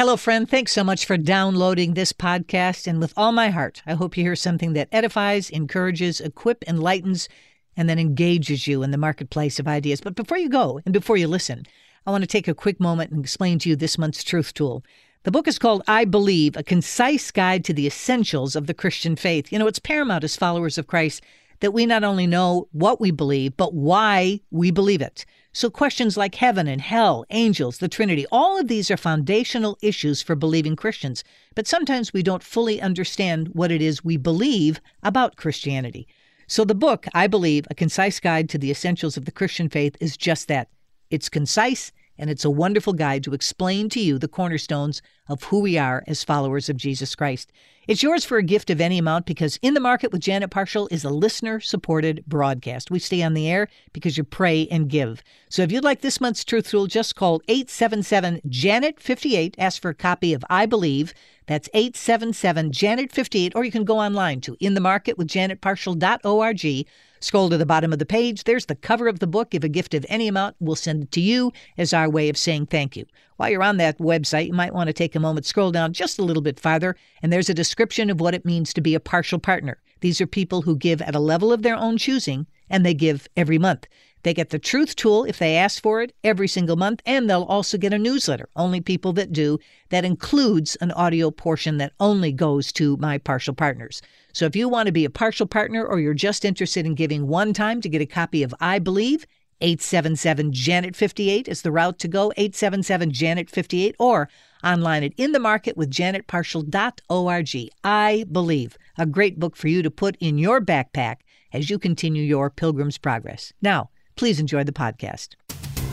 Hello, friend. Thanks so much for downloading this podcast. And with all my heart, I hope you hear something that edifies, encourages, equip, enlightens, and then engages you in the marketplace of ideas. But before you go and before you listen, I want to take a quick moment and explain to you this month's truth tool. The book is called I Believe, a concise guide to the essentials of the Christian faith. You know, it's paramount as followers of Christ that we not only know what we believe, but why we believe it. So, questions like heaven and hell, angels, the Trinity, all of these are foundational issues for believing Christians. But sometimes we don't fully understand what it is we believe about Christianity. So, the book, I Believe, A Concise Guide to the Essentials of the Christian Faith, is just that. It's concise and it's a wonderful guide to explain to you the cornerstones of who we are as followers of Jesus Christ. It's yours for a gift of any amount because In the Market with Janet Parshall is a listener supported broadcast. We stay on the air because you pray and give. So if you'd like this month's Truth Tool, just call 877 Janet 58. Ask for a copy of I Believe. That's 877 Janet 58, or you can go online to inthemarketwithjanetparshall.org Scroll to the bottom of the page. There's the cover of the book. Give a gift of any amount. We'll send it to you as our way of saying thank you. While you're on that website, you might want to take a moment, scroll down just a little bit farther, and there's a description of what it means to be a Parshall partner. These are people who give at a level of their own choosing, and they give every month. They get the Truth Tool if they ask for it every single month, and they'll also get a newsletter. Only people that do. That includes an audio portion that only goes to my Parshall partners. So if you want to be a Parshall partner or you're just interested in giving one time to get a copy of I Believe, 877 Janet 58 is the route to go, 877 Janet 58, or online at inthemarketwithjanetparshall.org. I Believe, a great book for you to put in your backpack as you continue your pilgrim's progress. Now, please enjoy the podcast.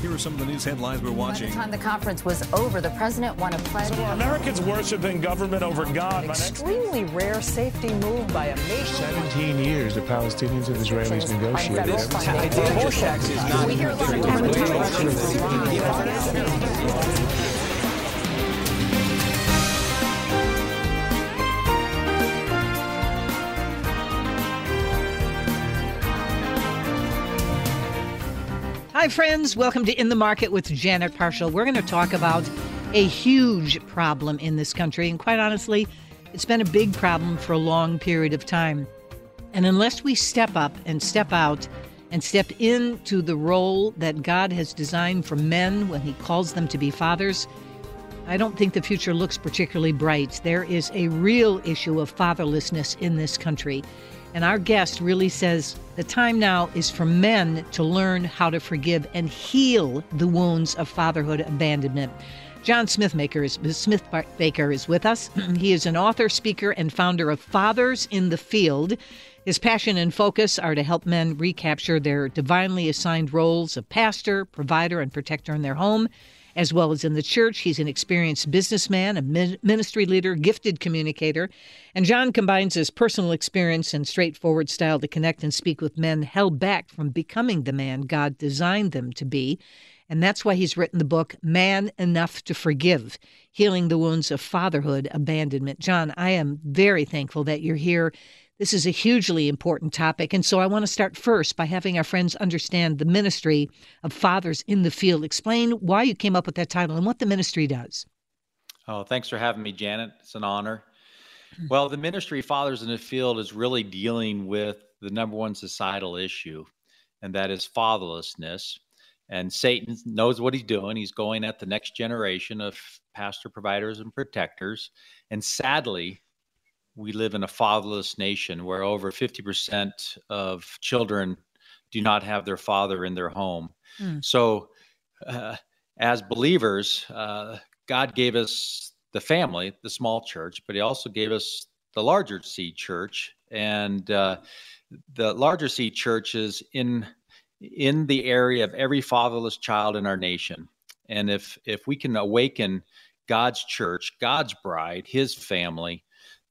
Here are some of the news headlines we're watching. By the time the conference was over, the president won a pledge. So Americans worshiping government over God. An extremely rare safety move by a nation. 17 years the Palestinians and Israelis negotiated. We hear a lot of Hi, friends. Welcome to In the Market with Janet Parshall. We're going to talk about a huge problem in this country. And quite honestly, it's been a big problem for a long period of time. And unless we step up and step out and step into the role that God has designed for men when He calls them to be fathers, I don't think the future looks particularly bright. There is a real issue of fatherlessness in this country. And our guest really says the time now is for men to learn how to forgive and heal the wounds of fatherhood abandonment. John Smithmaker is Smith Baker is with us. he is an author, speaker, and founder of Fathers in the Field. His passion and focus are to help men recapture their divinely assigned roles of pastor, provider, and protector in their home as well as in the church. He's an experienced businessman, a ministry leader, gifted communicator. And John combines his personal experience and straightforward style to connect and speak with men held back from becoming the man God designed them to be. And that's why he's written the book, Man Enough to Forgive Healing the Wounds of Fatherhood Abandonment. John, I am very thankful that you're here this is a hugely important topic. And so I want to start first by having our friends understand the ministry of Fathers in the Field. Explain why you came up with that title and what the ministry does. Oh, thanks for having me, Janet. It's an honor. Hmm. Well, the ministry Fathers in the Field is really dealing with the number one societal issue, and that is fatherlessness. And Satan knows what he's doing. He's going at the next generation of pastor providers and protectors. And sadly, we live in a fatherless nation where over 50% of children do not have their father in their home. Mm. So, uh, as believers, uh, God gave us the family, the small church, but He also gave us the larger C church. And uh, the larger C church is in in the area of every fatherless child in our nation. And if if we can awaken God's church, God's bride, His family,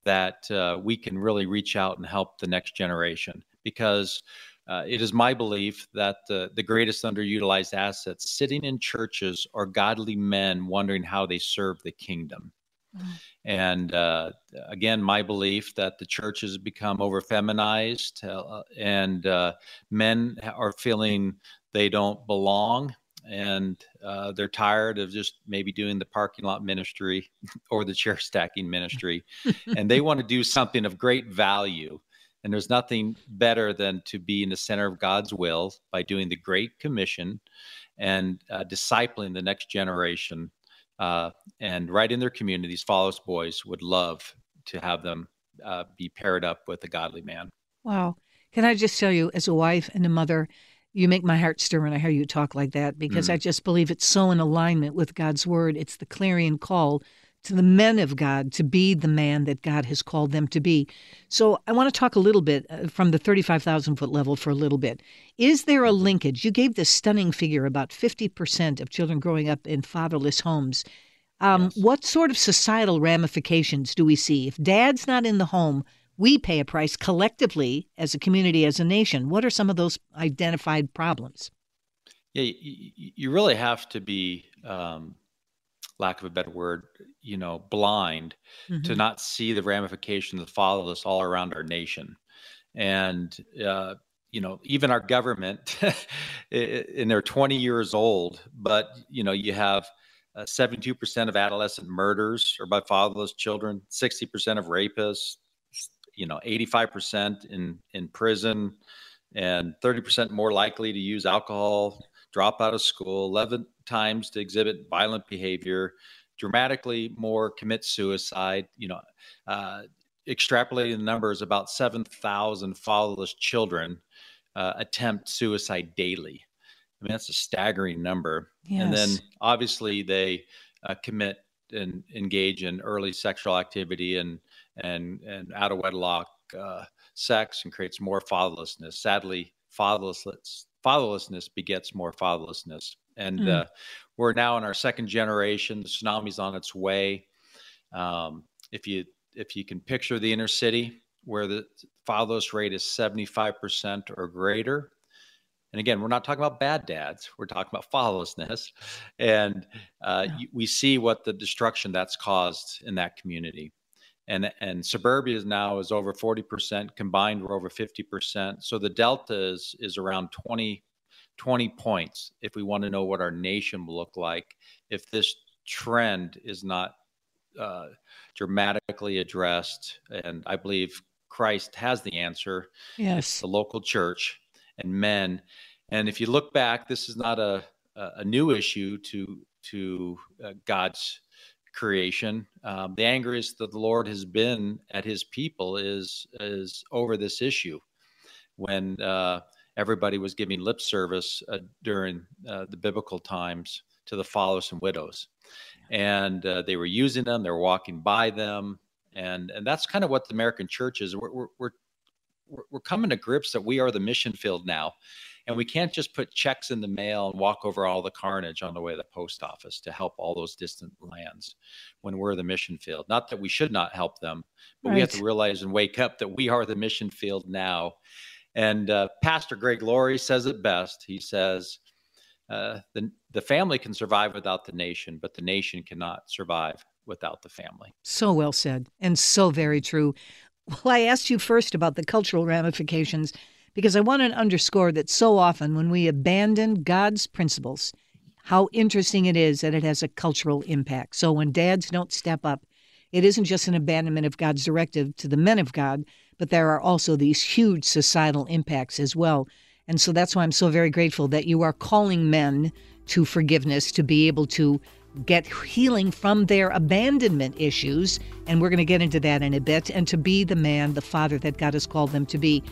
that uh, we can really reach out and help the next generation because uh, it is my belief that the, the greatest underutilized assets sitting in churches are godly men wondering how they serve the kingdom. Mm-hmm. And uh, again, my belief that the church has become over feminized uh, and uh, men are feeling they don't belong and uh, they're tired of just maybe doing the parking lot ministry or the chair stacking ministry, and they want to do something of great value. And there's nothing better than to be in the center of God's will by doing the Great Commission and uh, discipling the next generation. Uh, and right in their communities, Fatherless Boys would love to have them uh, be paired up with a godly man. Wow. Can I just tell you, as a wife and a mother, you make my heart stir when I hear you talk like that because mm. I just believe it's so in alignment with God's word. It's the clarion call to the men of God to be the man that God has called them to be. So I want to talk a little bit uh, from the 35,000 foot level for a little bit. Is there a linkage? You gave this stunning figure about 50% of children growing up in fatherless homes. Um, yes. What sort of societal ramifications do we see? If dad's not in the home, we pay a price collectively as a community, as a nation. What are some of those identified problems? Yeah, you, you really have to be, um, lack of a better word, you know, blind mm-hmm. to not see the ramifications of fatherless all around our nation. And, uh, you know, even our government, and they're 20 years old, but, you know, you have uh, 72% of adolescent murders are by fatherless children, 60% of rapists, you know 85% in in prison and 30% more likely to use alcohol drop out of school 11 times to exhibit violent behavior dramatically more commit suicide you know uh, extrapolating the numbers about 7000 fatherless children uh, attempt suicide daily i mean that's a staggering number yes. and then obviously they uh, commit and engage in early sexual activity and and and out of wedlock uh, sex and creates more fatherlessness. Sadly, fatherlessness fatherlessness begets more fatherlessness, and mm. uh, we're now in our second generation. The tsunami's on its way. Um, if you if you can picture the inner city where the fatherless rate is 75% or greater, and again, we're not talking about bad dads. We're talking about fatherlessness. And uh, yeah. we see what the destruction that's caused in that community and and suburbia is now is over 40% combined we're over 50% so the delta is is around 20 20 points if we want to know what our nation will look like if this trend is not uh, dramatically addressed. And i believe christ has the answer yes. the local church and men. And if you look back this is not a a new issue to to uh, god's creation. Um, the angriest that the Lord has been at His people is is over this issue. When uh, everybody was giving lip service uh, during uh, the biblical times to the fatherless and widows, and uh, they were using them, they were walking by them, and and that's kind of what the American church is. We're we're, we're we're coming to grips that we are the mission field now and we can't just put checks in the mail and walk over all the carnage on the way to the post office to help all those distant lands when we're the mission field. Not that we should not help them, but right. we have to realize and wake up that we are the mission field now. And uh, Pastor Greg Laurie says it best. He says, uh, the, the family can survive without the nation, but the nation cannot survive without the family. So well said, and so very true. Well, I asked you first about the cultural ramifications because I want to underscore that so often when we abandon God's principles, how interesting it is that it has a cultural impact. So when dads don't step up, it isn't just an abandonment of God's directive to the men of God, but there are also these huge societal impacts as well. And so that's why I'm so very grateful that you are calling men to forgiveness to be able to get healing from their abandonment issues. And we're going to get into that in a bit, and to be the man, the father that God has called them to be.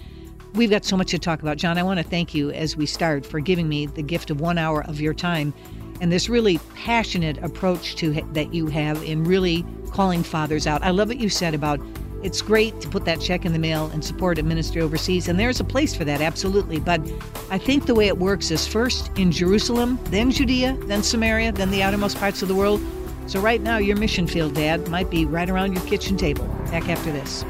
We've got so much to talk about. John, I want to thank you as we start for giving me the gift of one hour of your time and this really passionate approach to that you have in really calling fathers out. I love what you said about it's great to put that check in the mail and support a ministry overseas, and there's a place for that, absolutely. But I think the way it works is first in Jerusalem, then Judea, then Samaria, then the outermost parts of the world. So right now, your mission field, Dad, might be right around your kitchen table. Back after this.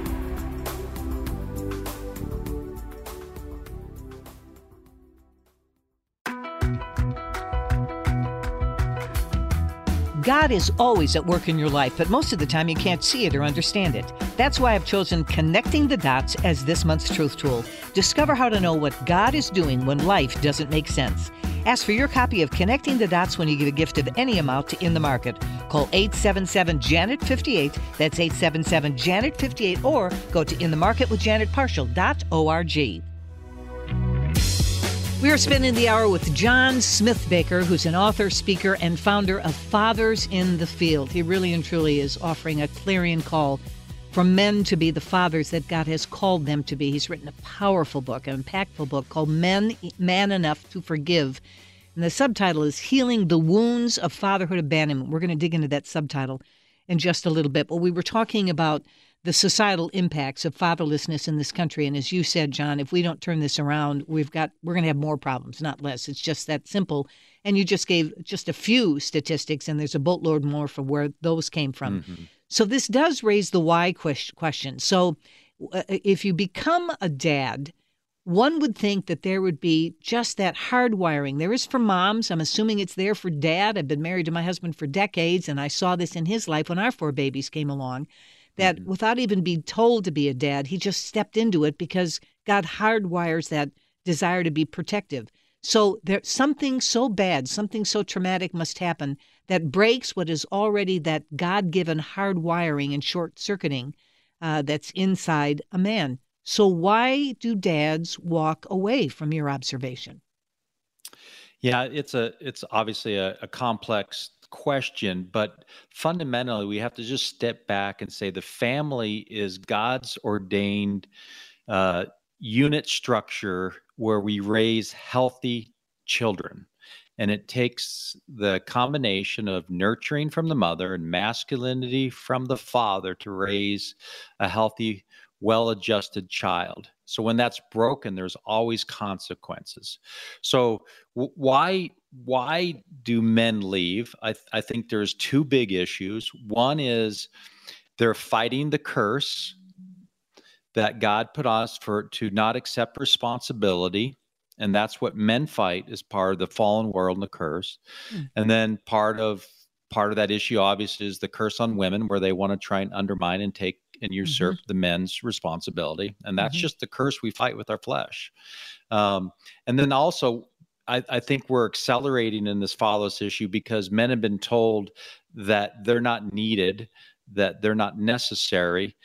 God is always at work in your life, but most of the time you can't see it or understand it. That's why I've chosen Connecting the Dots as this month's truth tool. Discover how to know what God is doing when life doesn't make sense. Ask for your copy of Connecting the Dots when you give a gift of any amount to In the Market. Call 877 Janet 58. That's 877 Janet 58 or go to inthemarketwithjanetparshall.org. We are spending the hour with John Smithbaker, who's an author, speaker, and founder of Fathers in the Field. He really and truly is offering a clarion call for men to be the fathers that God has called them to be. He's written a powerful book, an impactful book called Men Man Enough to Forgive. And the subtitle is Healing the Wounds of Fatherhood Abandonment. We're going to dig into that subtitle in just a little bit. But we were talking about the societal impacts of fatherlessness in this country. And as you said, John, if we don't turn this around, we've got we're going to have more problems, not less. It's just that simple. And you just gave just a few statistics, and there's a boatload more for where those came from. Mm-hmm. So this does raise the why question. So uh, if you become a dad, one would think that there would be just that hardwiring. There is for moms. I'm assuming it's there for dad. I've been married to my husband for decades, and I saw this in his life when our four babies came along that mm-hmm. without even being told to be a dad, he just stepped into it because God hardwires that desire to be protective. So there's something so bad, something so traumatic must happen that breaks what is already that God given hardwiring and short circuiting uh, that's inside a man. So why do dads walk away from your observation? Yeah, it's a it's obviously a, a complex question, but fundamentally, we have to just step back and say the family is God's ordained uh, unit structure where we raise healthy children. And it takes the combination of nurturing from the mother and masculinity from the father to raise a healthy, well adjusted child. So when that's broken, there's always consequences. So w- why why do men leave? I, th- I think there's two big issues. One is they're fighting the curse that God put us for to not accept responsibility. And that's what men fight as part of the fallen world and the curse. Mm. And then part of part of that issue obviously is the curse on women where they want to try and undermine and take and usurp mm-hmm. the men's responsibility and that's mm-hmm. just the curse we fight with our flesh um, and then also I, I, think we're accelerating in this follows issue because men have been told that they're not needed, that they're not necessary,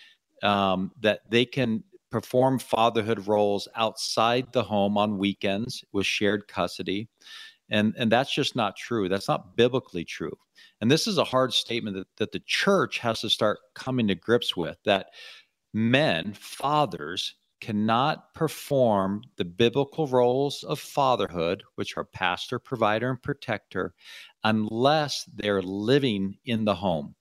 um, that they can perform fatherhood roles outside the home on weekends with shared custody. And, and that's just not true. That's not biblically true. And this is a hard statement that, that the church has to start coming to grips with that men, fathers, cannot perform the biblical roles of fatherhood, which are pastor, provider, and protector, unless they're living in the home.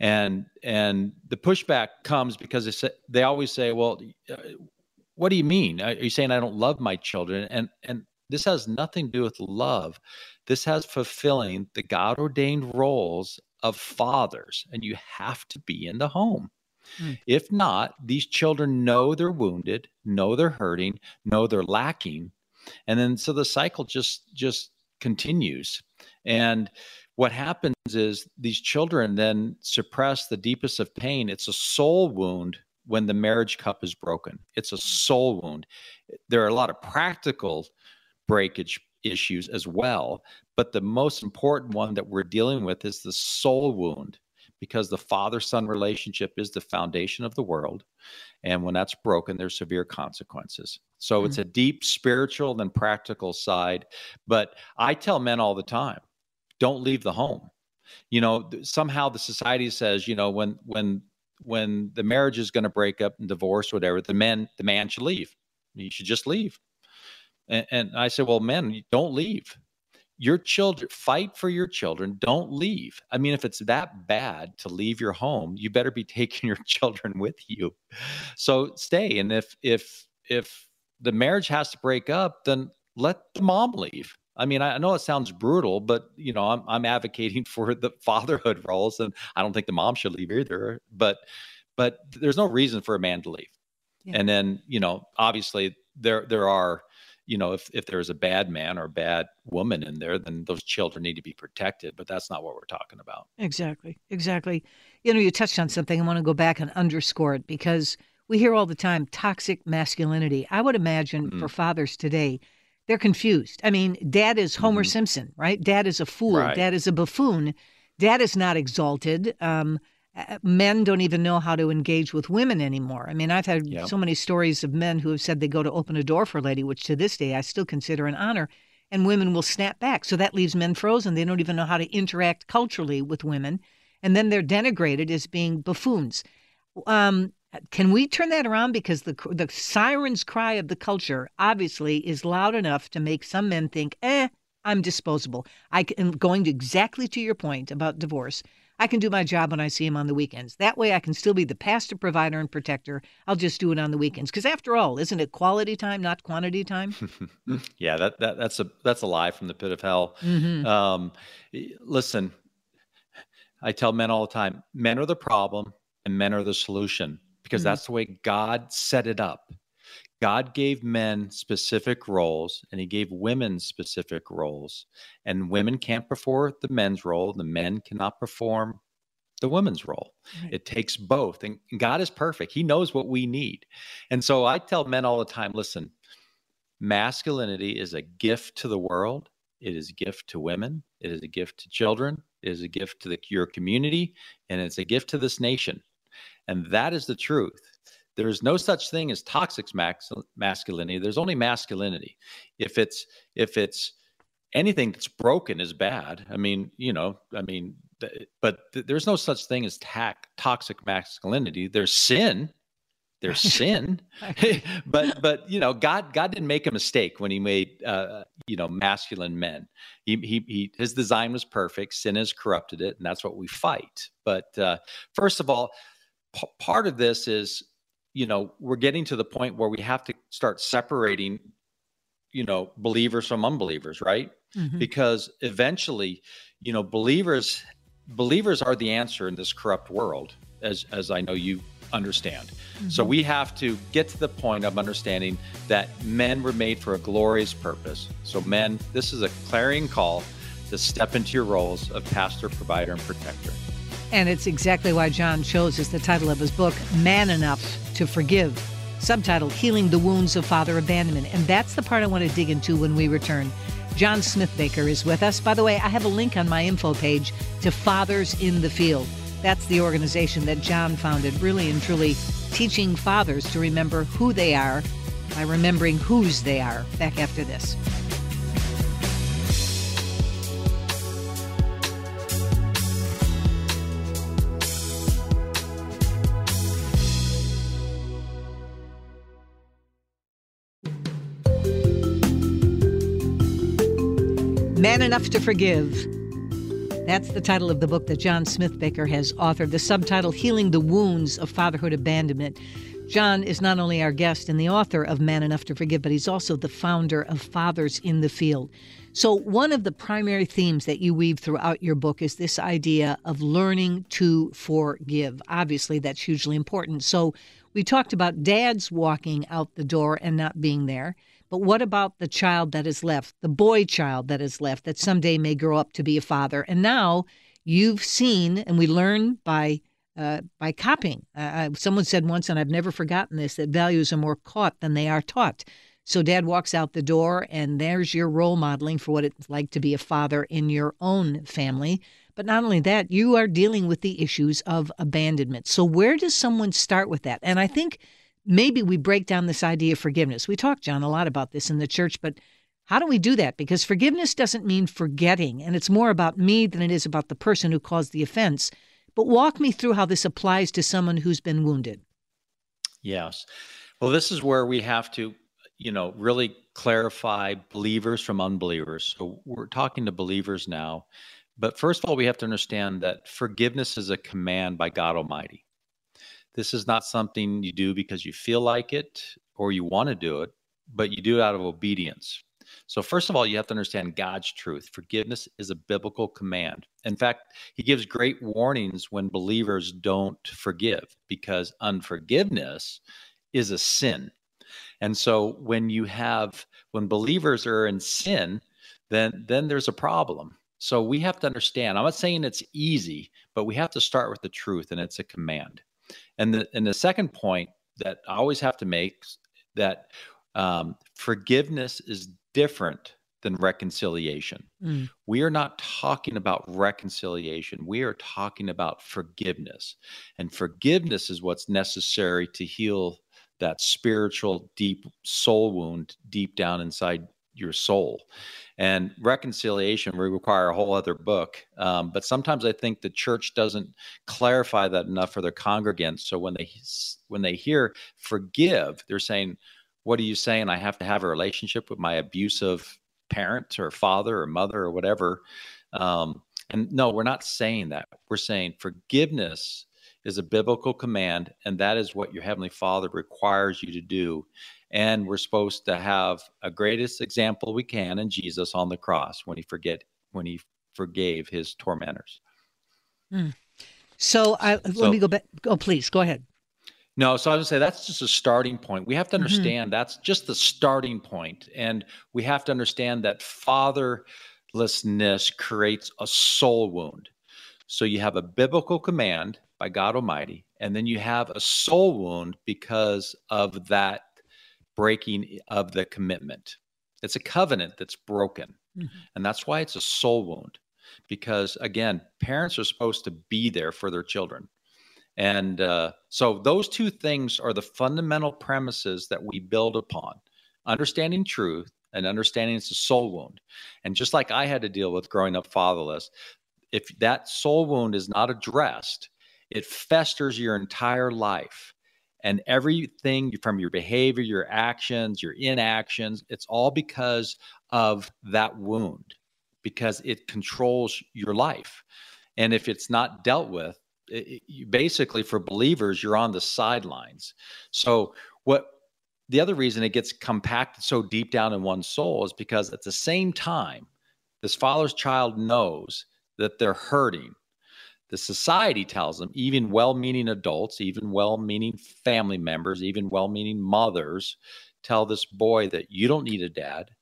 And and the pushback comes because they say, they always say, "Well, uh, what do you mean? Are you saying I don't love my children?" And and this has nothing to do with love. This has fulfilling the God ordained roles of fathers, and you have to be in the home. Mm. If not, these children know they're wounded, know they're hurting, know they're lacking, and then so the cycle just just continues. And what happens is these children then suppress the deepest of pain. It's a soul wound when the marriage cup is broken. It's a soul wound. There are a lot of practical breakage issues as well, but the most important one that we're dealing with is the soul wound because the father son relationship is the foundation of the world. And when that's broken, there's severe consequences. So mm-hmm. it's a deep spiritual and practical side. But I tell men all the time don't leave the home. You know, somehow the society says, you know, when, when, when the marriage is going to break up and divorce, whatever, the man, the man should leave. You should just leave. And, and I said, well, men, don't leave your children fight for your children don't leave. I mean if it's that bad to leave your home you better be taking your children with you. So stay and if if if the marriage has to break up then let the mom leave. I mean i know it sounds brutal but you know i'm, I'm advocating for the fatherhood roles and i don't think the mom should leave either but but there's no reason for a man to leave. Yeah. and then you know obviously there there are you know, if if there's a bad man or a bad woman in there, then those children need to be protected. But that's not what we're talking about. Exactly, exactly. You know, you touched on something. I want to go back and underscore it because we hear all the time toxic masculinity. I would imagine mm-hmm. for fathers today, they're confused. I mean, dad is Homer Mhm. Simpson, right? Dad is a fool. Right. Dad is a buffoon. Dad is not exalted. Um, men don't even know how to engage with women anymore. I mean, I've had Yep. so many stories of men who have said they go to open a door for a lady, which to this day I still consider an honor, and women will snap back. So that leaves men frozen. They don't even know how to interact culturally with women. And then they're denigrated as being buffoons. Um, can we turn that around? Because the the siren's cry of the culture obviously is loud enough to make some men think, "Eh, I'm disposable." I am going to exactly to your point about divorce. I can do my job when I see him on the weekends. That way, I can still be the pastor, provider, and protector. I'll just do it on the weekends. Because after all, isn't it quality time, not quantity time? yeah, that, that that's a that's a lie from the pit of hell. Mhm. Um, listen, I tell men all the time, men are the problem and men are the solution because Mhm. that's the way God set it up. God gave men specific roles and he gave women specific roles. And women can't perform the men's role, the men cannot perform the women's role. Right. It takes both. And God is perfect. He knows what we need. And so I tell men all the time listen, masculinity is a gift to the world, it is a gift to women, it is a gift to children, it is a gift to the, your community, and it's a gift to this nation. And that is the truth. There is no such thing as toxic max- masculinity. There's only masculinity. If it's if it's anything that's broken is bad. I mean, you know, I mean, but th- there's no such thing as tac- toxic masculinity. There's sin. There's sin, but but you know, God God didn't make a mistake when He made uh, you know masculine men. He, he he His design was perfect. Sin has corrupted it, and that's what we fight. But uh, first of all, p- part of this is you know we're getting to the point where we have to start separating you know believers from unbelievers right? Mhm. because eventually you know believers believers are the answer in this corrupt world as as i know you understand. So we have to get to the point of understanding that men were made for a glorious purpose. So men this is a clarion call to step into your roles of pastor provider and protector. And it's exactly why John chose as the title of his book, Man Enough to Forgive, subtitled Healing the Wounds of Father Abandonment. And that's the part I want to dig into when we return. John Smithbaker is with us. By the way, I have a link on my info page to Fathers in the Field. That's the organization that John founded, really and truly teaching fathers to remember who they are by remembering whose they are. Back after this. Enough to Forgive. That's the title of the book that John Smithbaker has authored, the subtitle Healing the Wounds of Fatherhood Abandonment. John is not only our guest and the author of Man Enough to Forgive, but he's also the founder of Fathers in the Field. So, one of the primary themes that you weave throughout your book is this idea of learning to forgive. Obviously, that's hugely important. So, we talked about dads walking out the door and not being there. But what about the child that is left, the boy child that is left, that someday may grow up to be a father? And now you've seen, and we learn by uh, by copying. Uh, someone said once, and I've never forgotten this, that values are more caught than they are taught. So dad walks out the door, and there's your role modeling for what it's like to be a father in your own family. But not only that, you are dealing with the issues of abandonment. So where does someone start with that? And I think maybe we break down this idea of forgiveness. We talk, John, a lot about this in the church, but how do we do that? Because forgiveness doesn't mean forgetting, and it's more about me than it is about the person who caused the offense. But walk me through how this applies to someone who's been wounded. Yes. Well, this is where we have to, you know, really clarify believers from unbelievers. So we're talking to believers now. But first of all, we have to understand that forgiveness is a command by God Almighty. This is not something you do because you feel like it or you want to do it, but you do it out of obedience. So, first of all, you have to understand God's truth. Forgiveness is a biblical command. In fact, He gives great warnings when believers don't forgive because unforgiveness is a sin. And so, when you have, when believers are in sin, then, then there's a problem. So, we have to understand, I'm not saying it's easy, but we have to start with the truth, and it's a command. And the, and the second point that I always have to make that um, forgiveness is different than reconciliation. Mm. We are not talking about reconciliation. We are talking about forgiveness. And forgiveness is what's necessary to heal that spiritual, deep soul wound deep down inside your soul. And reconciliation will require a whole other book. Um, but sometimes I think the church doesn't clarify that enough for their congregants. So when they when they hear forgive, they're saying, "What are you saying? I have to have a relationship with my abusive parent or father or mother or whatever?" Um, and no, we're not saying that. We're saying forgiveness is a biblical command, and that is what your heavenly Father requires you to do and we're supposed to have a greatest example we can in Jesus on the cross when he forget when he forgave his tormentors. Mm. So, I, let so, me go back. Oh, please go ahead. No, so I would say that's just a starting point. We have to mm-hmm. understand mm-hmm. that's just the starting point, and we have to understand that fatherlessness creates a soul wound. So you have a biblical command by God Almighty, and then you have a soul wound because of that breaking of the commitment. It's a covenant that's broken. Mm-hmm. And that's why it's a soul wound. Because again, parents are supposed to be there for their children. And uh, so those two things are the fundamental premises that we build upon understanding truth and understanding it's a soul wound. And just like I had to deal with growing up fatherless, if that soul wound is not addressed, it festers your entire life and everything from your behavior, your actions, your inactions, it's all because of that wound, because it controls your life. And if it's not dealt with, it, you basically for believers, you're on the sidelines. So, what the other reason it gets compacted so deep down in one's soul is because at the same time, this father's child knows that they're hurting the society tells them, even well meaning adults, even well meaning family members, even well meaning mothers tell this boy that you don't need a dad.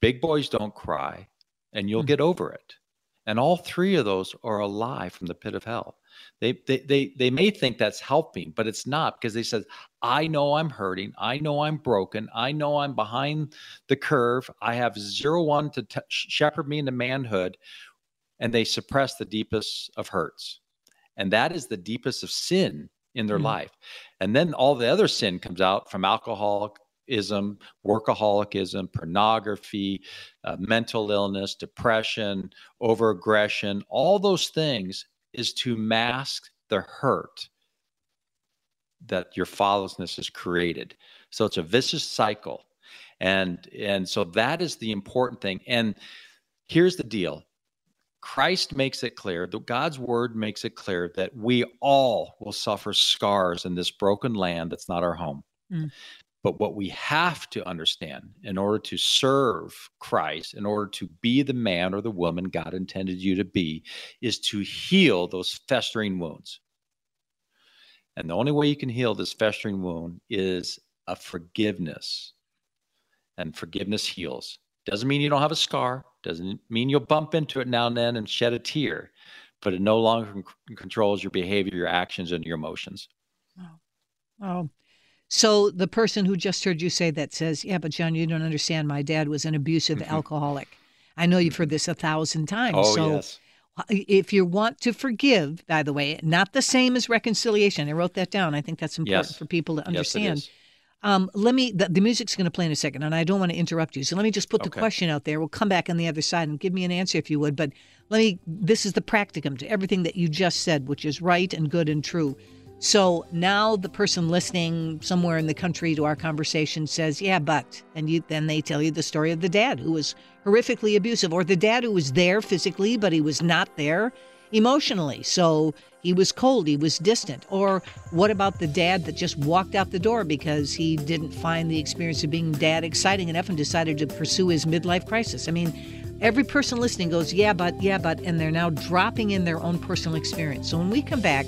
Big boys don't cry, and you'll mm-hmm. get over it. And all three of those are a lie from the pit of hell. They, they, they, they may think that's helping, but it's not because they said, I know I'm hurting. I know I'm broken. I know I'm behind the curve. I have zero one to t- shepherd me into manhood and they suppress the deepest of hurts. And that is the deepest of sin in their mm-hmm. life. And then all the other sin comes out from alcoholism, workaholicism, pornography, uh, mental illness, depression, overaggression. All those things is to mask the hurt that your fatherlessness has created. So it's a vicious cycle. And and so that is the important thing. And here's the deal. Christ makes it clear, God's word makes it clear that we all will suffer scars in this broken land that's not our home. Mm. But what we have to understand in order to serve Christ, in order to be the man or the woman God intended you to be, is to heal those festering wounds. And the only way you can heal this festering wound is a forgiveness. And forgiveness heals. Doesn't mean you don't have a scar, doesn't mean you'll bump into it now and then and shed a tear, but it no longer controls your behavior, your actions, and your emotions. Oh. oh. So the person who just heard you say that says, Yeah, but John, you don't understand. My dad was an abusive mm-hmm. alcoholic. I know you've heard this a thousand times. Oh, so yes. if you want to forgive, by the way, not the same as reconciliation. I wrote that down. I think that's important yes. for people to understand. Yes, um, let me, the, the music's going to play in a second, and I don't want to interrupt you. So let me just put the okay. question out there. We'll come back on the other side and give me an answer if you would. But let me, this is the practicum to everything that you just said, which is right and good and true. So now the person listening somewhere in the country to our conversation says, "Yeah, but," and you, then they tell you the story of the dad who was horrifically abusive, or the dad who was there physically, but he was not there emotionally. So he was cold, he was distant. Or what about the dad that just walked out the door because he didn't find the experience of being dad exciting enough and decided to pursue his midlife crisis? I mean, every person listening goes, yeah, but, yeah, but, and they're now dropping in their own personal experience. So when we come back,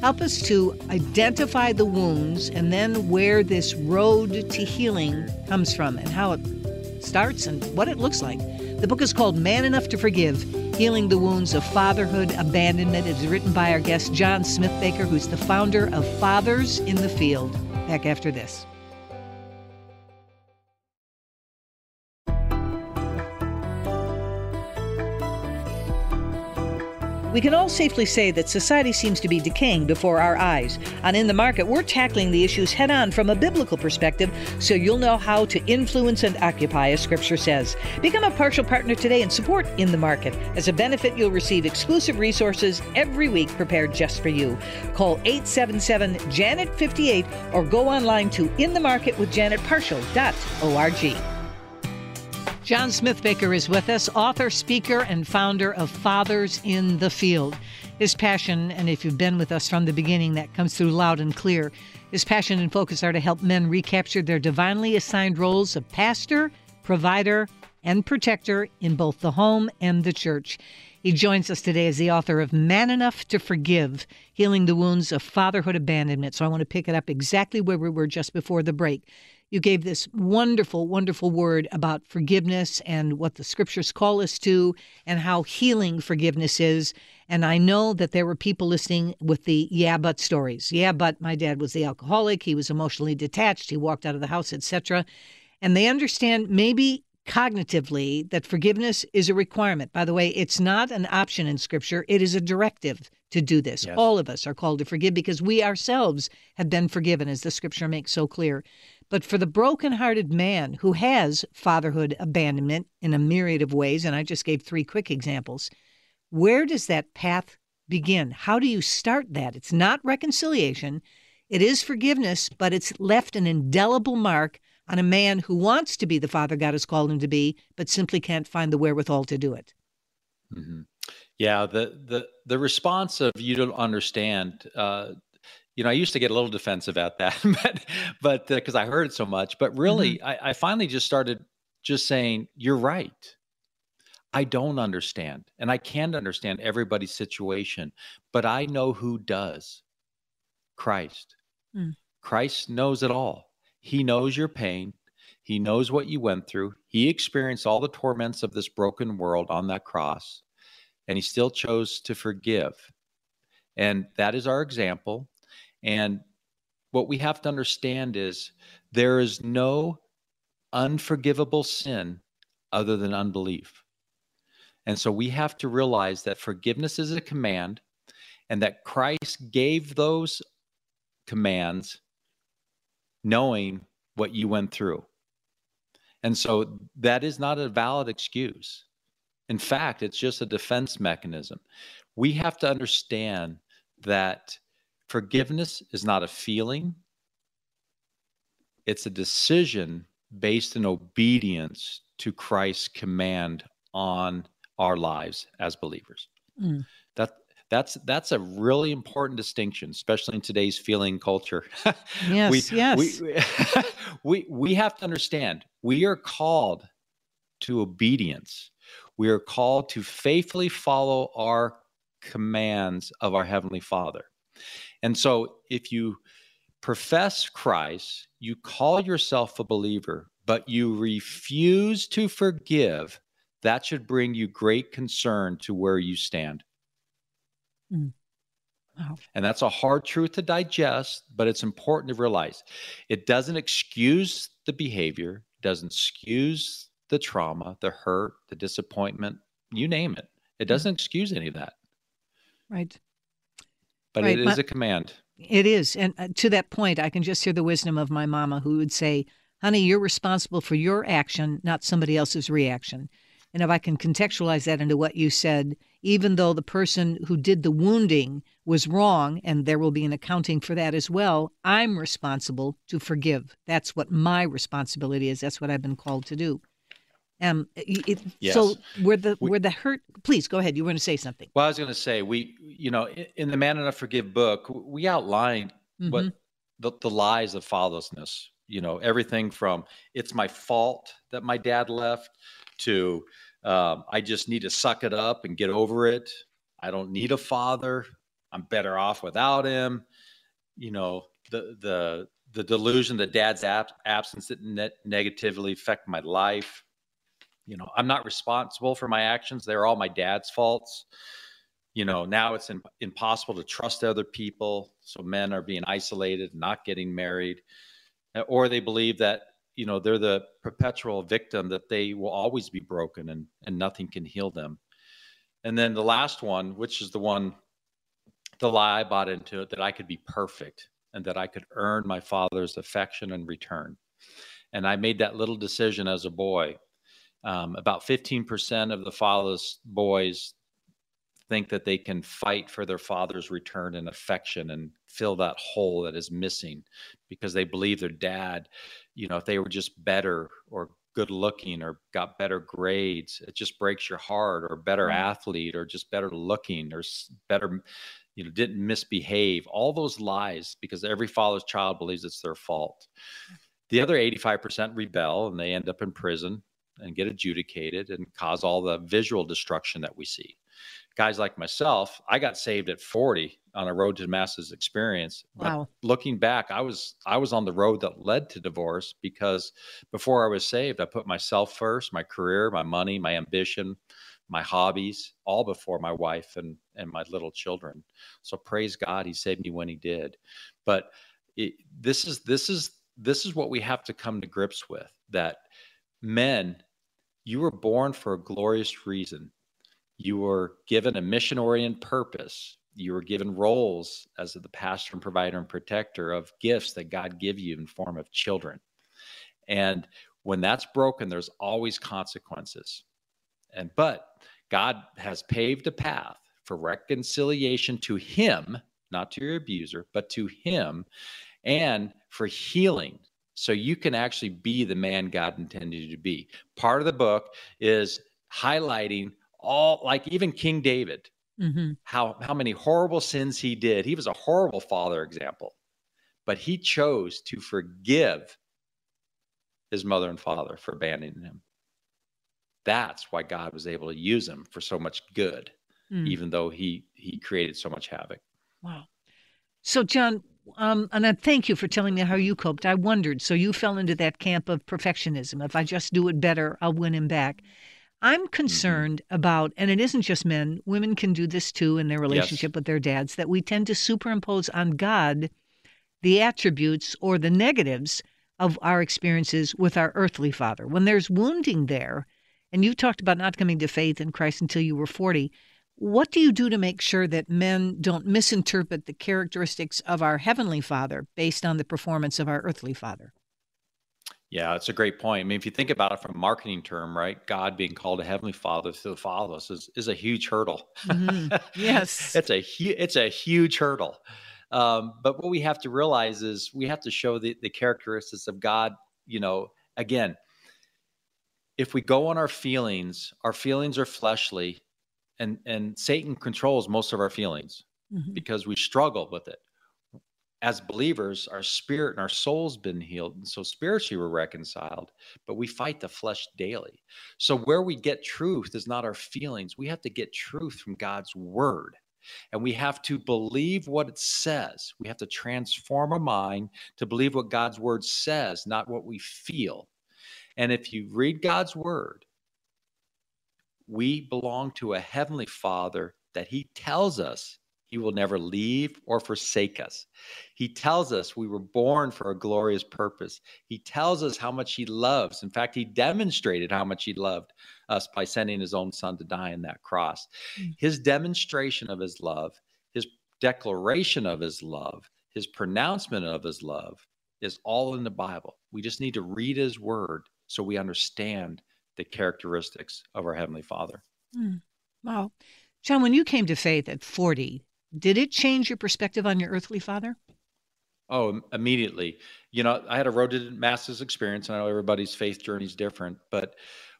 help us to identify the wounds and then where this road to healing comes from and how it starts and what it looks like. The book is called Man Enough to Forgive Healing the Wounds of Fatherhood Abandonment. It is written by our guest, John Smithbaker, who's the founder of Fathers in the Field. Back after this. We can all safely say that society seems to be decaying before our eyes. On In the Market, we're tackling the issues head on from a biblical perspective so you'll know how to influence and occupy, as Scripture says. Become a Parshall partner today and support In the Market. As a benefit, you'll receive exclusive resources every week prepared just for you. Call 877 Janet 58 or go online to inthemarketwithjanetparshall.org. John Smithbaker is with us, author, speaker, and founder of Fathers in the Field. His passion, and if you've been with us from the beginning, that comes through loud and clear. His passion and focus are to help men recapture their divinely assigned roles of pastor, provider, and protector in both the home and the church. He joins us today as the author of Man Enough to Forgive Healing the Wounds of Fatherhood Abandonment. So I want to pick it up exactly where we were just before the break you gave this wonderful, wonderful word about forgiveness and what the scriptures call us to and how healing forgiveness is. And I know that there were people listening with the yeah, but stories. Yeah, but my dad was the alcoholic. He was emotionally detached. He walked out of the house, etc. And they understand maybe cognitively that forgiveness is a requirement. By the way, it's not an option in Scripture, it is a directive to do this. Yes. All of us are called to forgive because we ourselves have been forgiven, as the Scripture makes so clear. But for the broken-hearted man who has fatherhood abandonment in a myriad of ways, and I just gave three quick examples, where does that path begin? How do you start that? It's not reconciliation, it is forgiveness, but it's left an indelible mark on a man who wants to be the father God has called him to be, but simply can't find the wherewithal to do it. Mm-hmm. Yeah, the the the response of you don't understand uh, you know, I used to get a little defensive at that, but but because uh, I heard it so much. But really, mm-hmm. I, I finally just started just saying, "You're right." I don't understand, and I can't understand everybody's situation, but I know who does. Christ. Mm. Christ knows it all. He knows your pain. He knows what you went through. He experienced all the torments of this broken world on that cross, and he still chose to forgive. And that is our example. And what we have to understand is there is no unforgivable sin other than unbelief. And so we have to realize that forgiveness is a command and that Christ gave those commands knowing what you went through. And so that is not a valid excuse. In fact, it's just a defense mechanism. We have to understand that Forgiveness is not a feeling, it's a decision based in obedience to Christ's command on our lives as believers. Mm. That that's that's a really important distinction, especially in today's feeling culture. yes, we, yes. We, we we have to understand we are called to obedience. We are called to faithfully follow our commands of our heavenly Father. And so if you profess Christ, you call yourself a believer, but you refuse to forgive, that should bring you great concern to where you stand. Mm. Wow. And that's a hard truth to digest, but it's important to realize it doesn't excuse the behavior, doesn't excuse the trauma, the hurt, the disappointment, you name it. It hmm. doesn't excuse any of that. Right. But right. it is a command. It is. And uh, to that point, I can just hear the wisdom of my mama who would say, honey, you're responsible for your action, not somebody else's reaction. And if I can contextualize that into what you said, even though the person who did the wounding was wrong, and there will be an accounting for that as well, I'm responsible to forgive. That's what my responsibility is. That's what I've been called to do. Um, it, yes. So where the where the hurt? Please go ahead. You were going to say something. Well, I was going to say we, you know, in the Man Enough Forgive book, we outlined mm-hmm. what the, the lies of fatherlessness. You know, everything from it's my fault that my dad left to um, I just need to suck it up and get over it. I don't need a father. I'm better off without him. You know, the the the delusion that dad's ab- absence didn't ne- negatively affect my life you know i'm not responsible for my actions they're all my dad's faults you know now it's in, impossible to trust other people so men are being isolated not getting married uh, or they believe that you know they're the perpetual victim that they will always be broken and and nothing can heal them And then the last one, which is the one, the lie I bought into it, that I could be perfect and that I could earn my father's affection and return. And I made that little decision as a boy. Um, about 15% of the fatherless boys think that they can fight for their father's return and affection and fill that hole that is missing because they believe their dad, you know, if they were just better or good looking or got better grades, it just breaks your heart or better right. athlete or just better looking or better you know didn't misbehave. All those lies because every father's child believes it's their fault. The other 85% rebel and they end up in prison and get adjudicated and cause all the visual destruction that we see guys like myself i got saved at 40 on a road to Damascus experience wow but looking back i was i was on the road that led to divorce because before i was saved i put myself first my career my money my ambition my hobbies, all before my wife and and my little children. So praise God, He saved me when He did. But it, this is this is this is what we have to come to grips with. That men, you were born for a glorious reason. You were given a mission oriented purpose. You were given roles as the pastor and provider and protector of gifts that God give you in form of children. And when that's broken, there's always consequences. And but God has paved a path for reconciliation to him, not to your abuser, but to him, and for healing. So you can actually be the man God intended you to be. Part of the book is highlighting all, like even King David, mm-hmm. how, how many horrible sins he did. He was a horrible father example, but he chose to forgive his mother and father for abandoning him that's why God was able to use him for so much good, mm. even though he he created so much havoc. Wow. So, John, um, and I thank you for telling me how you coped. I wondered. So you fell into that camp of perfectionism. If I just do it better, I'll win him back. I'm mm-hmm. concerned mm-hmm. about, and it isn't just men, women can do this too in their relationship yes. with their dads, that we tend to superimpose on God the attributes or the negatives of our experiences with our earthly father. When there's wounding there, and you talked about not coming to faith in Christ until you were 40. What do you do to make sure that men don't misinterpret the characteristics of our heavenly father based on the performance of our earthly father? Yeah, it's a great point. I mean, if you think about it from a marketing term, right? God being called a heavenly father to the fatherless is, is a huge hurdle. Mm-hmm. Yes. it's a hu- it's a huge hurdle. Um, but what we have to realize is we have to show the, the characteristics of God, you know, again, if we go on our feelings, our feelings are fleshly, and and Satan controls most of our feelings mm-hmm. because we struggle with it. As believers, our spirit and our soul's been healed, and so spiritually we're reconciled, but we fight the flesh daily. So where we get truth is not our feelings. We have to get truth from God's word. And we have to believe what it says. We have to transform our mind to believe what God's word says, not what we feel. And if you read God's word, we belong to a heavenly Father that He tells us He will never leave or forsake us. He tells us we were born for a glorious purpose. He tells us how much He loves. In fact, He demonstrated how much He loved us by sending His own Son to die on that cross. Mm. His demonstration of His love, His declaration of His love, His pronouncement of His love is all in the Bible. We just need to read His word so we understand the characteristics of our Heavenly Father. Mm. Wow. John, when you came to faith at 40, did it change your perspective on your earthly father? Oh, immediately. You know, I had a road to Damascus experience, and I know everybody's faith journey is different. But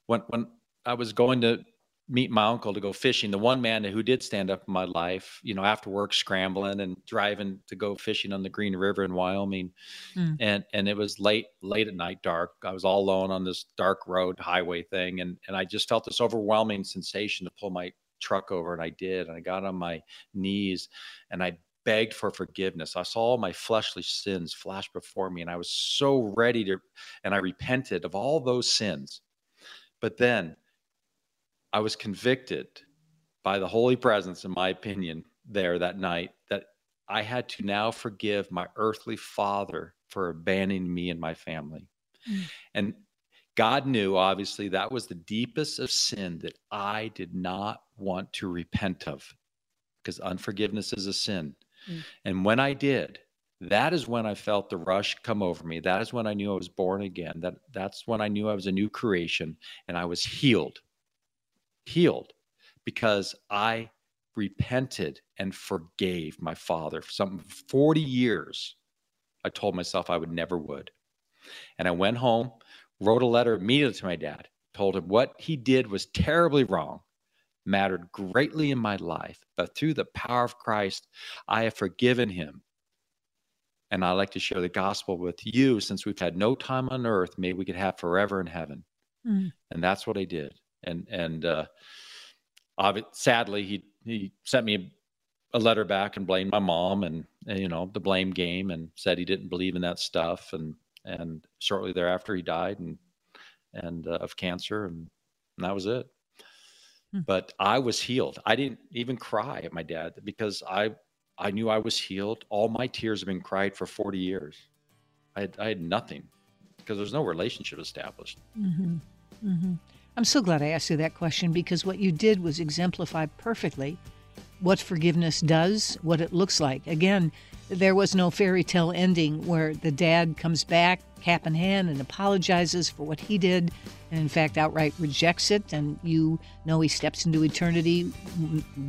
when when I was going to meet my uncle to go fishing. The one man who did stand up in my life, you know, after work scrambling and driving to go fishing on the Green River in Wyoming. Mm. And and it was late, late at night, dark. I was all alone on this dark road highway thing. And and I just felt this overwhelming sensation to pull my truck over. And I did. And I got on my knees and I begged for forgiveness. I saw all my fleshly sins flash before me. And I was so ready to and I repented of all those sins. But then I was convicted by the holy presence, in my opinion, there that night that I had to now forgive my earthly father for abandoning me and my family. Mm. And God knew, obviously, that was the deepest of sin that I did not want to repent of because unforgiveness is a sin. Mm. And when I did, that is when I felt the rush come over me. That is when I knew I was born again. That that's when I knew I was a new creation and I was healed. Healed because I repented and forgave my father for some 40 years. I told myself I would never would. And I went home, wrote a letter immediately to my dad, told him what he did was terribly wrong, mattered greatly in my life, but through the power of Christ, I have forgiven him. And I like to share the gospel with you since we've had no time on earth, maybe we could have forever in heaven. Mm. And that's what I did. And and uh, sadly, he he sent me a letter back and blamed my mom and, and you know the blame game and said he didn't believe in that stuff and and shortly thereafter he died and and uh, of cancer and, and, that was it hmm. but i was healed i didn't even cry at my dad because i i knew i was healed all my tears have been cried for 40 years i had, I had nothing because there's no relationship established mm-hmm. Mm-hmm. I'm so glad i asked you that question because what you did was exemplify perfectly what forgiveness does what it looks like again there was no fairy tale ending where the dad comes back, cap in hand, and apologizes for what he did, and in fact outright rejects it. And you know he steps into eternity.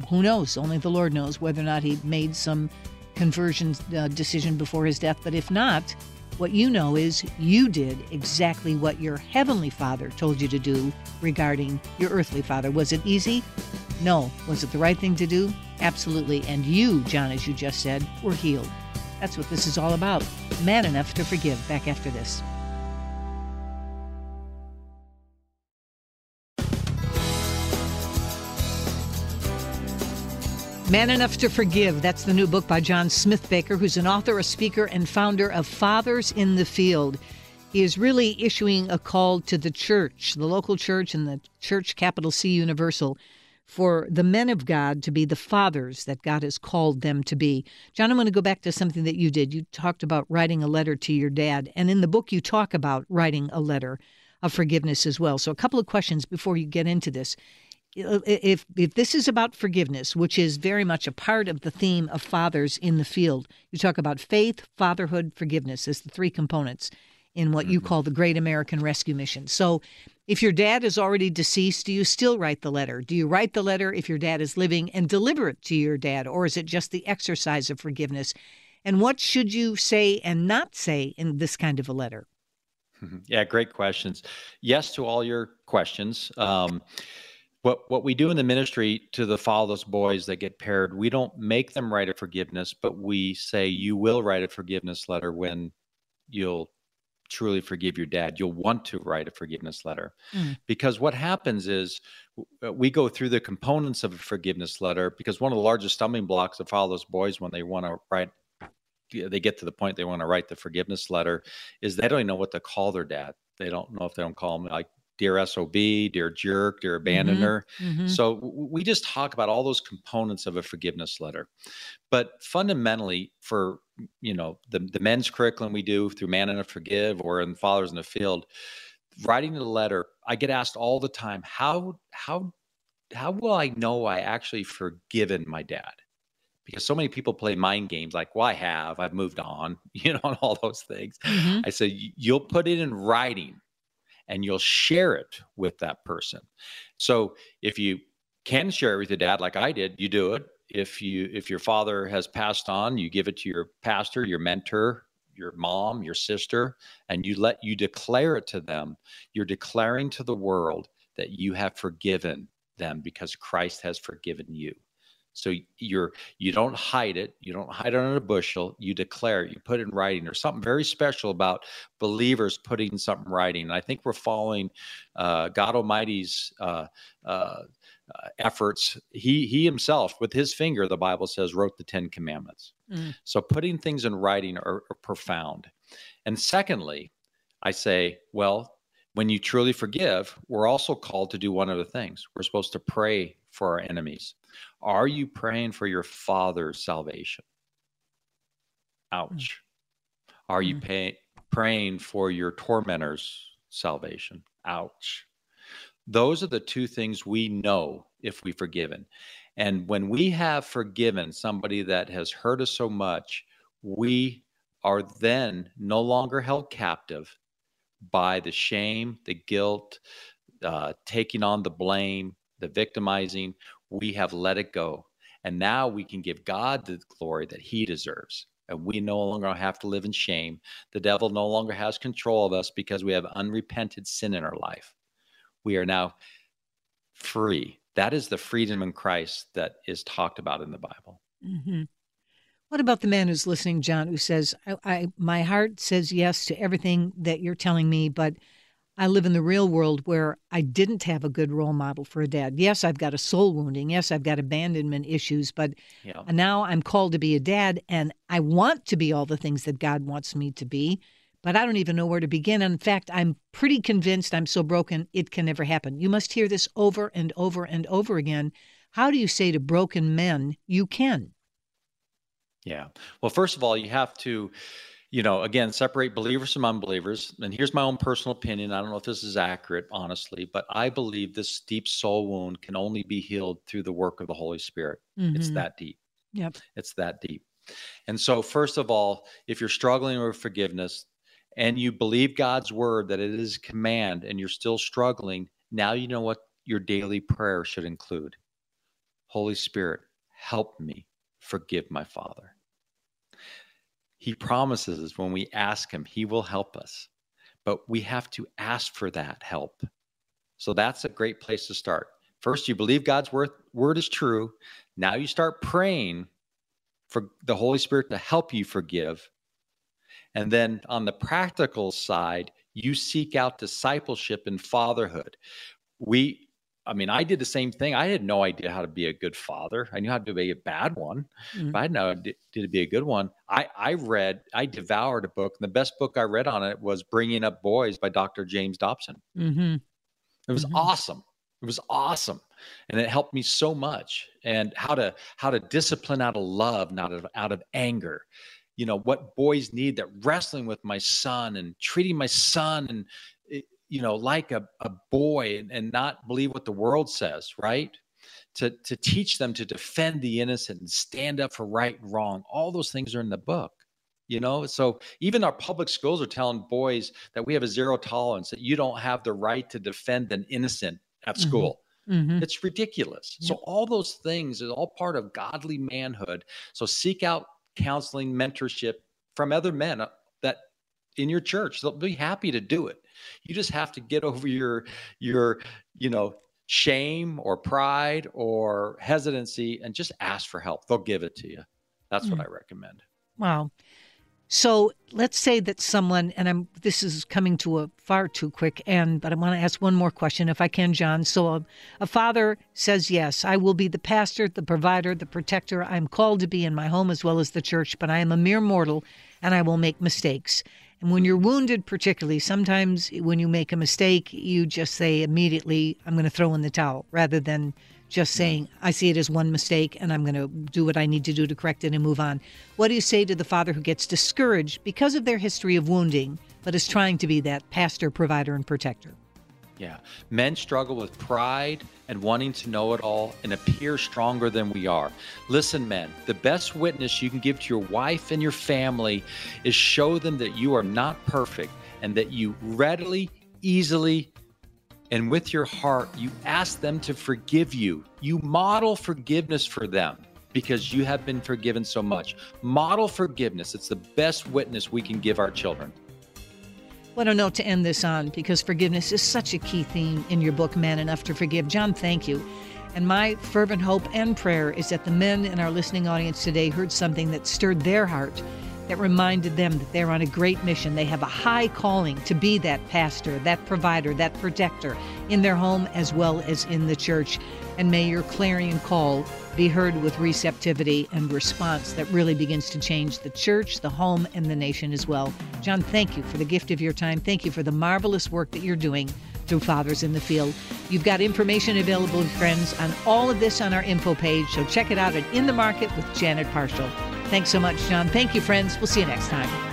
Who knows? Only the Lord knows whether or not he made some conversion uh, decision before his death. But if not, what you know is you did exactly what your heavenly father told you to do regarding your earthly father. Was it easy? No. Was it the right thing to do? Absolutely. And you, John, as you just said, were healed. That's what this is all about. Man enough to forgive. Back after this. Man Enough to Forgive. That's the new book by John Smithbaker, who's an author, a speaker, and founder of Fathers in the Field. He is really issuing a call to the church, the local church, and the church capital C Universal for the men of God to be the fathers that God has called them to be. John, I'm going to go back to something that you did. You talked about writing a letter to your dad, and in the book, you talk about writing a letter of forgiveness as well. So, a couple of questions before you get into this. If if this is about forgiveness, which is very much a part of the theme of fathers in the field, you talk about faith, fatherhood, forgiveness as the three components in what you mm-hmm. call the Great American Rescue Mission. So, if your dad is already deceased, do you still write the letter? Do you write the letter if your dad is living and deliver it to your dad, or is it just the exercise of forgiveness? And what should you say and not say in this kind of a letter? Yeah, great questions. Yes to all your questions. Um, what what we do in the ministry to the fatherless boys that get paired, we don't make them write a forgiveness, but we say you will write a forgiveness letter when you'll truly forgive your dad, you'll want to write a forgiveness letter. Mm. Because what happens is uh, we go through the components of a forgiveness letter because one of the largest stumbling blocks of those boys when they want to write they get to the point they want to write the forgiveness letter is they don't even know what to call their dad. They don't know if they don't call him like dear SOB, dear jerk, dear mm-hmm. abandoner. Mm-hmm. So we just talk about all those components of a forgiveness letter. But fundamentally, for you know the the men's curriculum we do through Man Enough to Forgive or in Fathers in the Field, writing the letter, I get asked all the time, how how how will I know I actually forgiven my dad? because so many people play mind games like well i have i've moved on you know and all those things mm-hmm. i said you'll put it in writing and you'll share it with that person. So if you can share it with your dad, like I did, you do it. If you if your father has passed on, you give it to your pastor, your mentor, your mom, your sister, and you let you declare it to them. You're declaring to the world that you have forgiven them because Christ has forgiven you. So you're you don't hide it, you don't hide it on a bushel, you declare it, you put it in writing. There's something very special about believers putting something in writing. And I think we're following uh, God Almighty's uh, uh, uh, efforts. He he himself, with his finger, the Bible says, wrote the Ten Commandments. Mm. So putting things in writing are, are profound. And secondly, I say, well, when you truly forgive, we're also called to do one of the things. We're supposed to pray for our enemies. Are you praying for your father's salvation? Hmm. Ouch. Are you hmm. pay, praying for your tormentors salvation. Ouch. Those are the two things we know if we've forgiven. And when we have forgiven somebody that has hurt us so much, we are then no longer held captive by the shame, the guilt, uh, taking on the blame, the victimizing. We have let it go. And now we can give God the glory that He deserves. And we no longer have to live in shame. The devil no longer has control of us because we have unrepented sin in our life. We are now free. That is the freedom in Christ that is talked about in the Bible. Mm-hmm. What about the man who's listening, John, who says, I, I, my heart says yes to everything that you're telling me, but I live in the real world where I didn't have a good role model for a dad. Yes, I've got a soul wounding. Yes, I've got abandonment issues, but yeah. now I'm called to be a dad and I want to be all the things that God wants me to be, but I don't even know where to begin. In fact, I'm pretty convinced I'm so broken it can never happen. You must hear this over and over and over again. How do you say to broken men, you can? Yeah. Well, first of all, you have to, you know, again, separate believers from unbelievers. And here's my own personal opinion. I don't know if this is accurate, honestly, but I believe this deep soul wound can only be healed through the work of the Holy Spirit. Mm-hmm. It's that deep. Yep. It's that deep. And so, first of all, if you're struggling with forgiveness and you believe God's word that it is command and you're still struggling, now you know what your daily prayer should include. Holy Spirit, help me forgive my father. He promises when we ask him, he will help us. But we have to ask for that help. So that's a great place to start. First, you believe God's word, word is true. Now you start praying for the Holy Spirit to help you forgive. And then on the practical side, you seek out discipleship and fatherhood. We I mean, I did the same thing. I had no idea how to be a good father. I knew how to be a bad one, mm-hmm. but I didn't know how to be a good one. I, I read, I devoured a book. And the best book I read on it was Bringing Up Boys by Dr. James Dobson. Mm-hmm. It was mm-hmm. awesome. It was awesome, and it helped me so much. And how to how to discipline out of love, not of, out of anger. You know what boys need. That wrestling with my son and treating my son and you know, like a, a boy and, and not believe what the world says, right? To, to teach them to defend the innocent and stand up for right and wrong. All those things are in the book you know so even our public schools are telling boys that we have a zero tolerance that you don't have the right to defend an innocent at mm-hmm. school mm-hmm. it's ridiculous so all those things is all part of godly manhood so seek out counseling mentorship from other men uh, that in your church they'll be happy to do it you just have to get over your your you know shame or pride or hesitancy and just ask for help. They'll give it to you. That's mm. what I recommend. Wow. So let's say that someone, and I'm this is coming to a far too quick end, but I want to ask one more question, if I can, John. So a, a, father says, Yes, I will be the pastor, the provider, the protector. I'm called to be in my home as well as the church, but I am a mere mortal and I will make mistakes. And when you're wounded, particularly, sometimes when you make a mistake, you just say immediately, I'm going to throw in the towel rather than just saying, I see it as one mistake and I'm going to do what I need to do to correct it and move on. What do you say to the father who gets discouraged because of their history of wounding, but is trying to be that pastor, provider, and protector? Yeah. Men struggle with pride and wanting to know it all and appear stronger than we are. Listen, men, the best witness you can give to your wife and your family is show them that you are not perfect and that you readily, easily, and with your heart, you ask them to forgive you. You model forgiveness for them because you have been forgiven so much. Model forgiveness. It's the best witness we can give our children. What a note to end this on because forgiveness is such a key theme in your book, Man Enough to Forgive. John, thank you. And my fervent hope and prayer is that the men in our listening audience today heard something that stirred their heart, that reminded them that they're on a great mission. They have a high calling to be that pastor, that provider, that protector in their home as well as in the church. And may your clarion call be heard with receptivity and response that really begins to change the church, the home, and the nation as well. John, thank you for the gift of your time. Thank you for the marvelous work that you're doing through Fathers in the Field. You've got information available, friends, on all of this on our info page, so check it out at In the Market with Janet Parshall. Thanks so much, John. Thank you, friends. We'll see you next time.